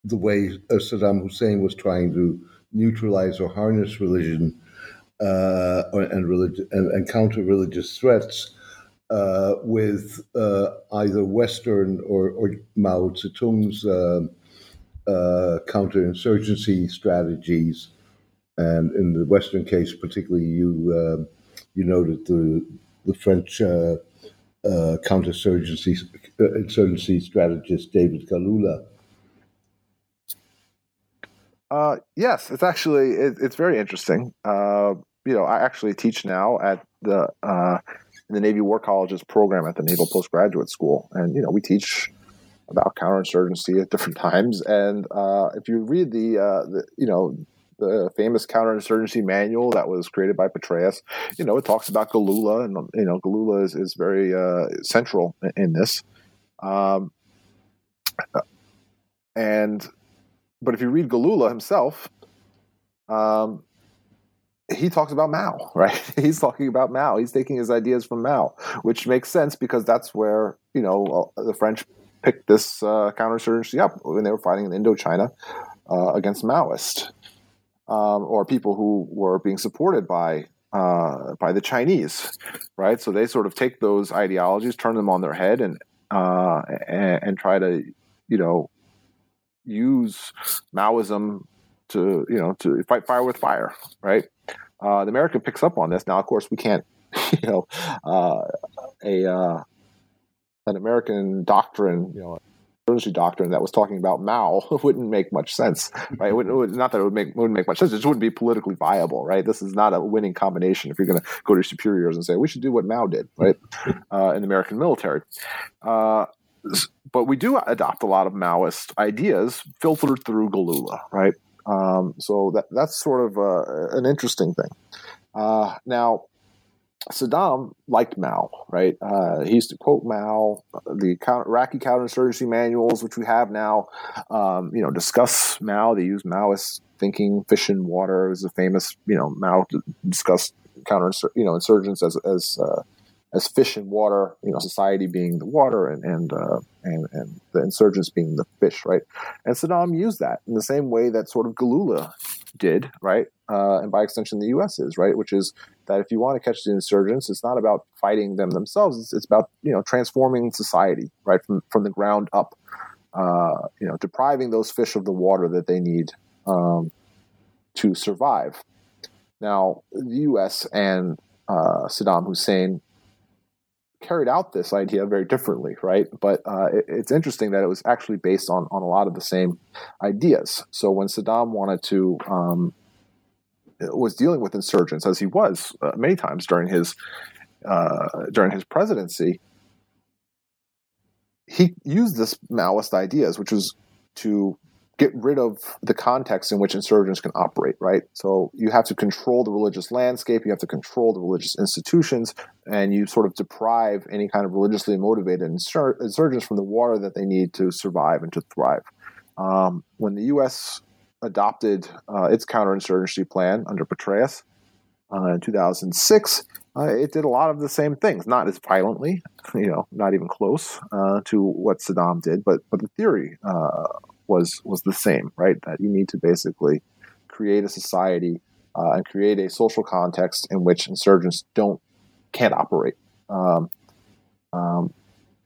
the way Saddam Hussein was trying to neutralize or harness religion uh, and, religion and, and, counter religious threats uh, with uh, either Western or, or, Mao Zedong's uh, uh, counterinsurgency strategies. And in the Western case, particularly, you you noted the the French uh, counterinsurgency uh, insurgency strategist David Galula. Uh, yes, it's actually it, it's very interesting. Uh, you know, I actually teach now at the uh, in the Navy War Colleges program at the Naval Postgraduate School, and you know we teach about counterinsurgency at different times. And uh, if you read the, the you know the famous counterinsurgency manual that was created by Petraeus. You know, it talks about Galula, and you know, Galula is, is very uh, central in this. Um, and but if you read Galula himself, um, he talks about Mao, right? He's talking about Mao. He's taking his ideas from Mao, which makes sense because that's where you know uh, the French picked this uh, counterinsurgency up when they were fighting in Indochina uh, against Maoist um, or people who were being supported by uh, by the Chinese, right? So they sort of take those ideologies, turn them on their head, and uh, and, and, try to, you know, use Maoism to, you know, to fight fire with fire, right? Uh, the American picks up on this. Now, of course, we can't, you know, uh, a uh, an American doctrine, you know, insurgency doctrine that was talking about Mao wouldn't make much sense, right? It would, it would, not that it would make wouldn't make much sense. It just wouldn't be politically viable, right? This is not a winning combination if you're going to go to your superiors and say we should do what Mao did, right? Uh, in the American military. Uh, but we do adopt a lot of Maoist ideas filtered through Galula, right? Um, so that that's sort of uh, an interesting thing. Uh, now, Saddam liked Mao, right? Uh, he used to quote Mao. The Iraqi counterinsurgency manuals, which we have now, um, you know, discuss Mao. They use Maoist thinking. Fish in water is a famous, you know, Mao discussed counter, you know, insurgents as as uh, as fish in water. You know, society being the water, and and uh, and and the insurgents being the fish, right? And Saddam used that in the same way that sort of Galula did, right? Uh, and by extension, the U.S. is right, which is that if you want to catch the insurgents, it's not about fighting them themselves. It's, it's about you know transforming society right from from the ground up. Uh, you know, depriving those fish of the water that they need um, to survive. Now, the U.S. and uh, Saddam Hussein carried out this idea very differently, right? But uh, it, it's interesting that it was actually based on on a lot of the same ideas. So when Saddam wanted to um, was dealing with insurgents, as he was uh, many times during his uh, during his presidency, he used this Maoist ideas, which was to get rid of the context in which insurgents can operate, right? So you have to control the religious landscape, you have to control the religious institutions, and you sort of deprive any kind of religiously motivated insur- insurgents from the water that they need to survive and to thrive. Um, when the U.S. adopted uh, its counterinsurgency plan under Petraeus uh, in 2006, uh, it did a lot of the same things, not as violently, you know, not even close uh, to what Saddam did, but but the theory uh, was was the same, right? That you need to basically create a society uh, and create a social context in which insurgents don't can't operate. Um, um,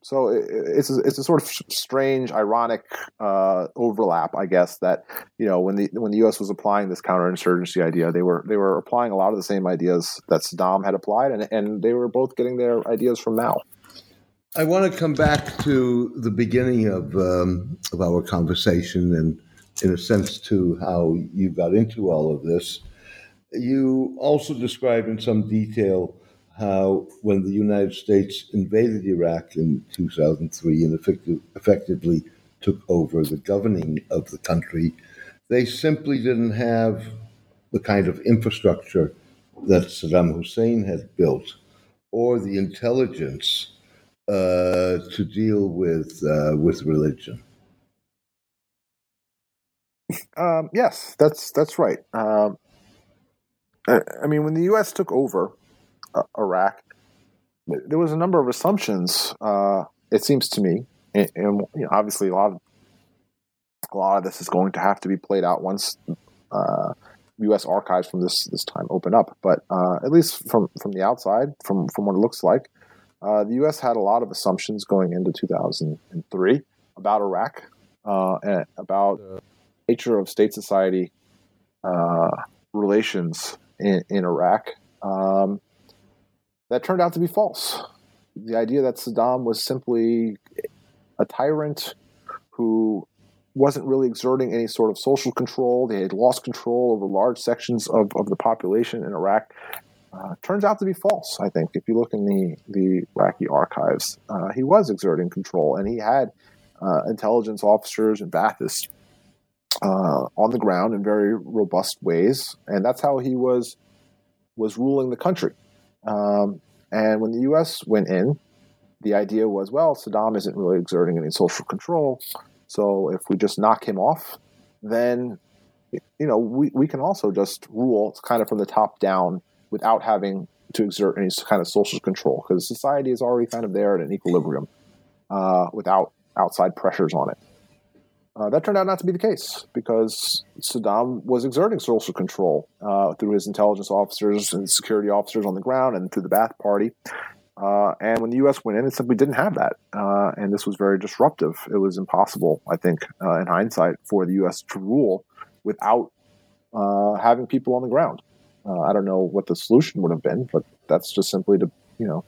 so it, it's a, it's a sort of strange, ironic uh, overlap, I guess. That you know, when the when the U.S. was applying this counterinsurgency idea, they were they were applying a lot of the same ideas that Saddam had applied, and and they were both getting their ideas from Mao. I want to come back to the beginning of um, of our conversation, and in a sense, to how you got into all of this. You also describe in some detail how, when the United States invaded Iraq in 2003 and effective, effectively took over the governing of the country, they simply didn't have the kind of infrastructure that Saddam Hussein had built or the intelligence uh, to deal with uh, with religion. Um, yes, that's that's right. Um, I, I, mean, when the U.S. took over uh, Iraq, there was a number of assumptions. Uh, it seems to me, and, and you know, obviously, a lot of a lot of this is going to have to be played out once U.S. Uh, archives from this this time open up. But uh, at least from from the outside, from from what it looks like, uh, the U.S. had a lot of assumptions going into 2003 about Iraq uh, and about the nature of state society uh, relations in, in Iraq. Um, that turned out to be false. The idea that Saddam was simply a tyrant who wasn't really exerting any sort of social control. They had lost control over large sections of, of the population in Iraq uh, turns out to be false. I think if you look in the the Iraqi archives, uh, he was exerting control, and he had uh, intelligence officers and Baathists uh, on the ground in very robust ways, and that's how he was was ruling the country. Um, and when the U.S. went in, the idea was, well, Saddam isn't really exerting any social control, so if we just knock him off, then you know we, we can also just rule it's kind of from the top down without having to exert any kind of social control because society is already kind of there at an equilibrium uh, without outside pressures on it. Uh, that turned out not to be the case because Saddam was exerting social control uh, through his intelligence officers and security officers on the ground and through the Ba'ath Party. Uh, and when the U.S. went in, it simply didn't have that. Uh, and this was very disruptive. It was impossible, I think, uh, in hindsight, for the U.S. to rule without having people on the ground. Uh, I don't know what the solution would have been, but that's just simply to, you know,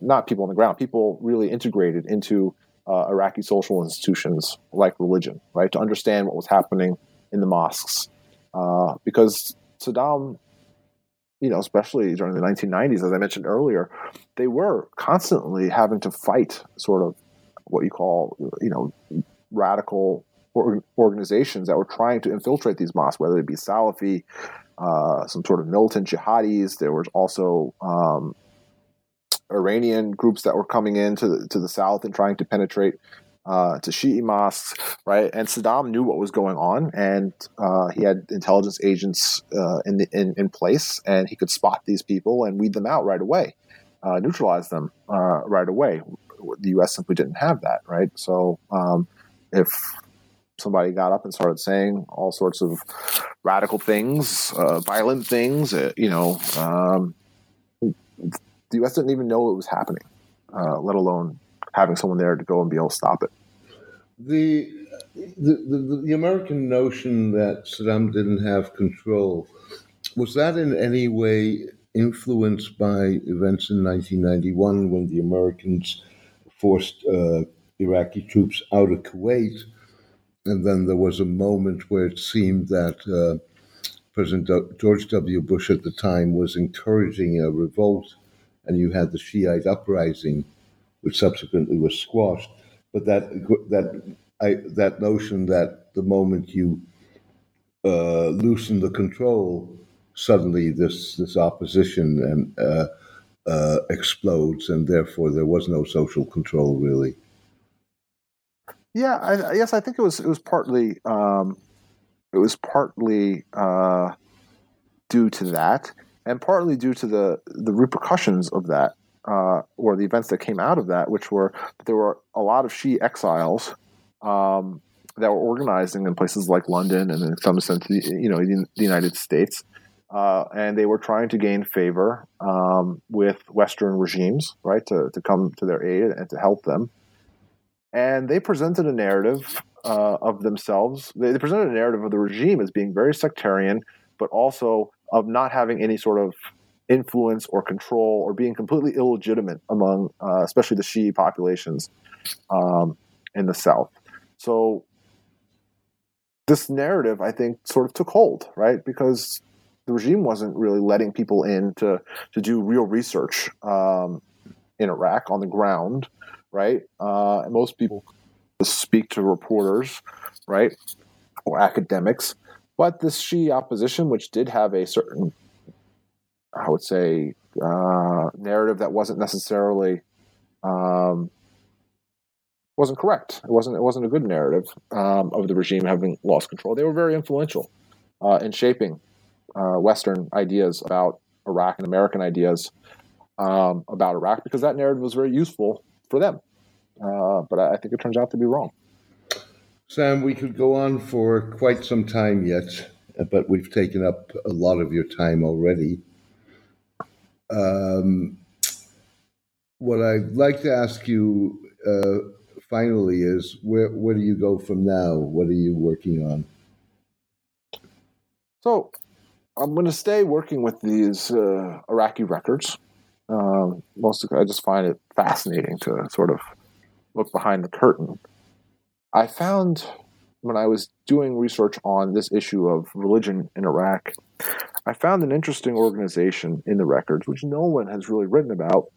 not people on the ground, people really integrated into uh, Iraqi social institutions like religion, right, to understand what was happening in the mosques. Uh, because Saddam, you know, especially during the 1990s, as I mentioned earlier, they were constantly having to fight sort of what you call, you know, radical organizations that were trying to infiltrate these mosques, whether it be Salafi, uh, some sort of militant jihadis. There was also um, Iranian groups that were coming in to the, to the south and trying to penetrate uh, to Shi'i mosques, right? And Saddam knew what was going on, and uh, he had intelligence agents uh, in, the, in, in place, and he could spot these people and weed them out right away, uh, neutralize them uh, right away. The U.S. simply didn't have that, right? So um, if somebody got up and started saying all sorts of radical things, uh, violent things. Uh, you know, um, the U.S. didn't even know it was happening, uh, let alone having someone there to go and be able to stop it. The, the, the, the American notion that Saddam didn't have control was that in any way influenced by events in 1991 when the Americans forced uh, Iraqi troops out of Kuwait? And then there was a moment where it seemed that uh, President George W. Bush at the time was encouraging a revolt, and you had the Shiite uprising, which subsequently was squashed. but that that I, that notion that the moment you uh, loosen the control, suddenly this this opposition and uh, uh, explodes, and therefore there was no social control really. Yeah, I, yes, I think it was it was partly um, it was partly uh, due to that, and partly due to the the repercussions of that, uh, or the events that came out of that, which were there were a lot of Shi exiles um, that were organizing in places like London and in some sense, you know, the United States. Uh, and they were trying to gain favor um, with Western regimes, right, to, to come to their aid and to help them. And they presented a narrative uh, of themselves. They, presented a narrative of the regime as being very sectarian, but also of not having any sort of influence or control or being completely illegitimate among, uh, especially the Shi'i populations um, in the South. So this narrative, I think, sort of took hold, right? Because the regime wasn't really letting people in to to do real research um, in Iraq on the ground, right? Uh, most people speak to reporters, right, or academics, but this Shi'i opposition, which did have a certain, I would say, uh, narrative that wasn't necessarily um, wasn't correct. It wasn't it wasn't a good narrative um, of the regime having lost control. They were very influential uh, in shaping uh, Western ideas about Iraq and American ideas um, about Iraq because that narrative was very useful for them. Uh, but I, I think it turns out to be wrong. Sam, we could go on for quite some time yet, but we've taken up a lot of your time already. Um, what I'd like to ask you uh, finally is where where do you go from now? What are you working on? So I'm going to stay working with these uh, Iraqi records. Um, mostly, I just find it fascinating to sort of look behind the curtain. I found when I was doing research on this issue of religion in Iraq, I found an interesting organization in the records, which no one has really written about,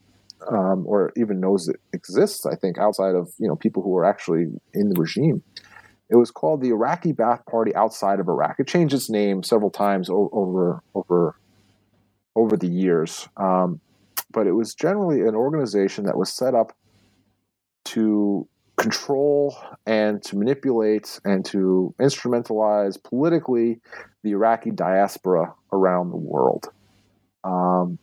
um, or even knows it exists. I think outside of you know people who are actually in the regime. It was called the Iraqi Ba'ath Party outside of Iraq. It changed its name several times over over over the years, um, but it was generally an organization that was set up to control and to manipulate and to instrumentalize politically the Iraqi diaspora around the world. Um,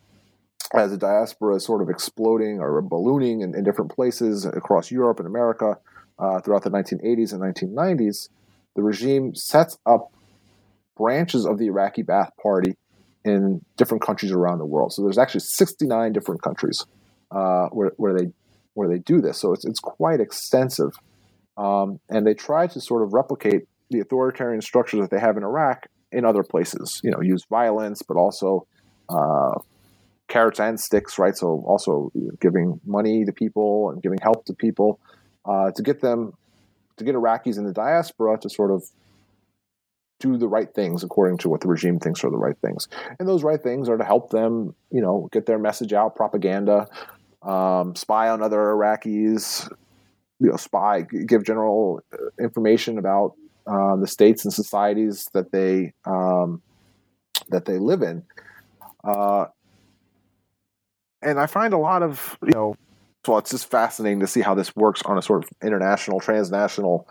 as the diaspora is sort of exploding or ballooning in, in different places across Europe and America uh, throughout the 1980s and 1990s, the regime sets up branches of the Iraqi Ba'ath Party in different countries around the world. So there's actually 69 different countries uh, where, where they where they do this. So it's it's quite extensive, um, and they try to sort of replicate the authoritarian structures that they have in Iraq in other places. You know, use violence, but also uh, carrots and sticks, right? So also giving money to people and giving help to people uh, to get them to get Iraqis in the diaspora to sort of do the right things according to what the regime thinks are the right things. And those right things are to help them, you know, get their message out, propaganda, um, spy on other Iraqis, you know, spy, give general uh, information about uh, the states and societies that they um, that they live in. Uh, and I find a lot of you know, well, it's just fascinating to see how this works on a sort of international, transnational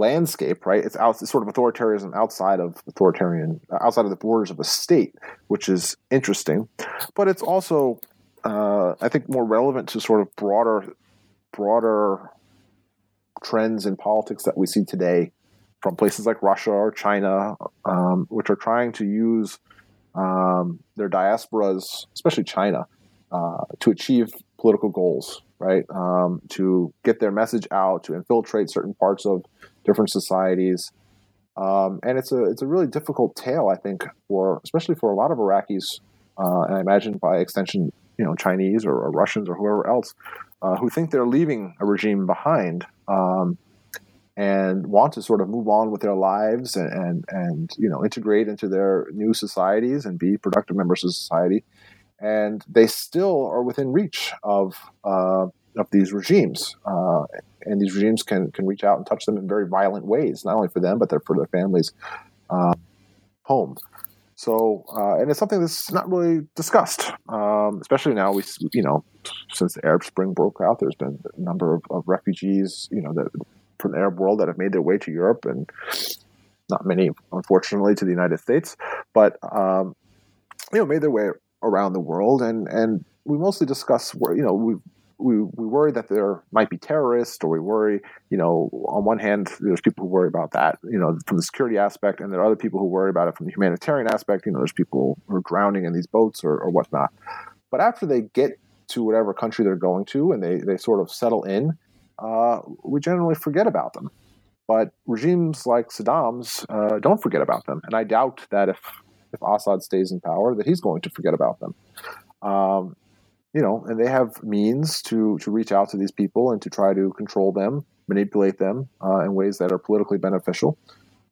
landscape, right? It's out, it's sort of authoritarianism outside of authoritarian, outside of the borders of a state, which is interesting. But it's also, uh, I think, more relevant to sort of broader, broader trends in politics that we see today from places like Russia or China, um, which are trying to use um, their diasporas, especially China, uh, to achieve political goals, right? Um, to get their message out, to infiltrate certain parts of different societies. Um, and it's a it's a really difficult tale, I think, for especially for a lot of Iraqis, uh, and I imagine by extension, you know, Chinese or, or Russians or whoever else, uh, who think they're leaving a regime behind. Um, and want to sort of move on with their lives and, and, and you know integrate into their new societies and be productive members of society and they still are within reach of uh, of these regimes. Uh, and these regimes can, can reach out and touch them in very violent ways, not only for them, but for their families uh, home. So, uh, and it's something that's not really discussed, um, especially now. We, you know, since the Arab Spring broke out, there's been a number of, of refugees, you know, that from the Arab world that have made their way to Europe, and not many, unfortunately, to the United States, but um, you know, made their way around the world, and and we mostly discuss where you know we we, we worry that there might be terrorists, or we worry, you know, on one hand, there's people who worry about that, you know, from the security aspect, and there are other people who worry about it from the humanitarian aspect. You know, there's people who are drowning in these boats or, or whatnot. But after they get to whatever country they're going to and they, they sort of settle in, uh, we generally forget about them. But regimes like Saddam's uh, don't forget about them. And I doubt that if, if Assad stays in power, that he's going to forget about them. Um, you know, and they have means to to reach out to these people and to try to control them, manipulate them uh, in ways that are politically beneficial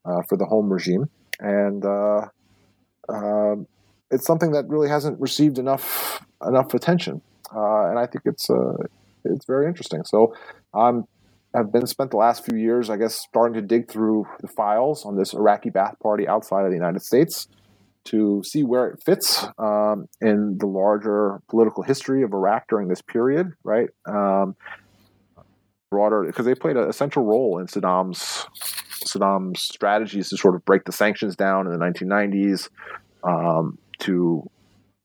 uh, for the home regime, and uh, um, it's something that really hasn't received enough enough attention, uh, and I think it's uh, it's very interesting. So I'm. I've been spent the last few years, I guess, starting to dig through the files on this Iraqi Ba'ath Party outside of the United States to see where it fits um, in the larger political history of Iraq during this period, right? Um, broader, because they played a, central role in Saddam's Saddam's strategies to sort of break the sanctions down in the 1990s, um, to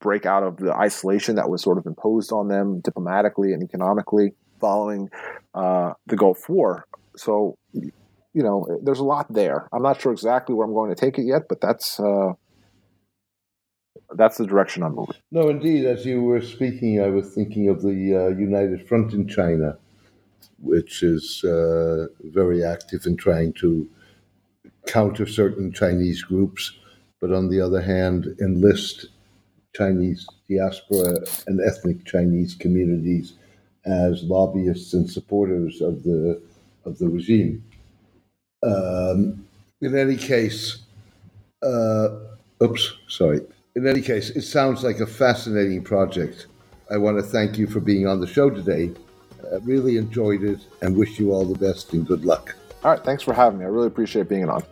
break out of the isolation that was sort of imposed on them diplomatically and economically following uh, the Gulf War. So, you know, there's a lot there. I'm not sure exactly where I'm going to take it yet, but that's uh, that's the direction I'm moving. No, indeed. As you were speaking, I was thinking of the uh, United Front in China, which is uh, very active in trying to counter certain Chinese groups, but on the other hand, enlist Chinese diaspora and ethnic Chinese communities as lobbyists and supporters of the of the regime. Um, in any case, uh, oops, sorry in any case, it sounds like a fascinating project. I want to thank you for being on the show today. I really enjoyed it and wish you all the best and good luck. All right. Thanks for having me. I really appreciate being on.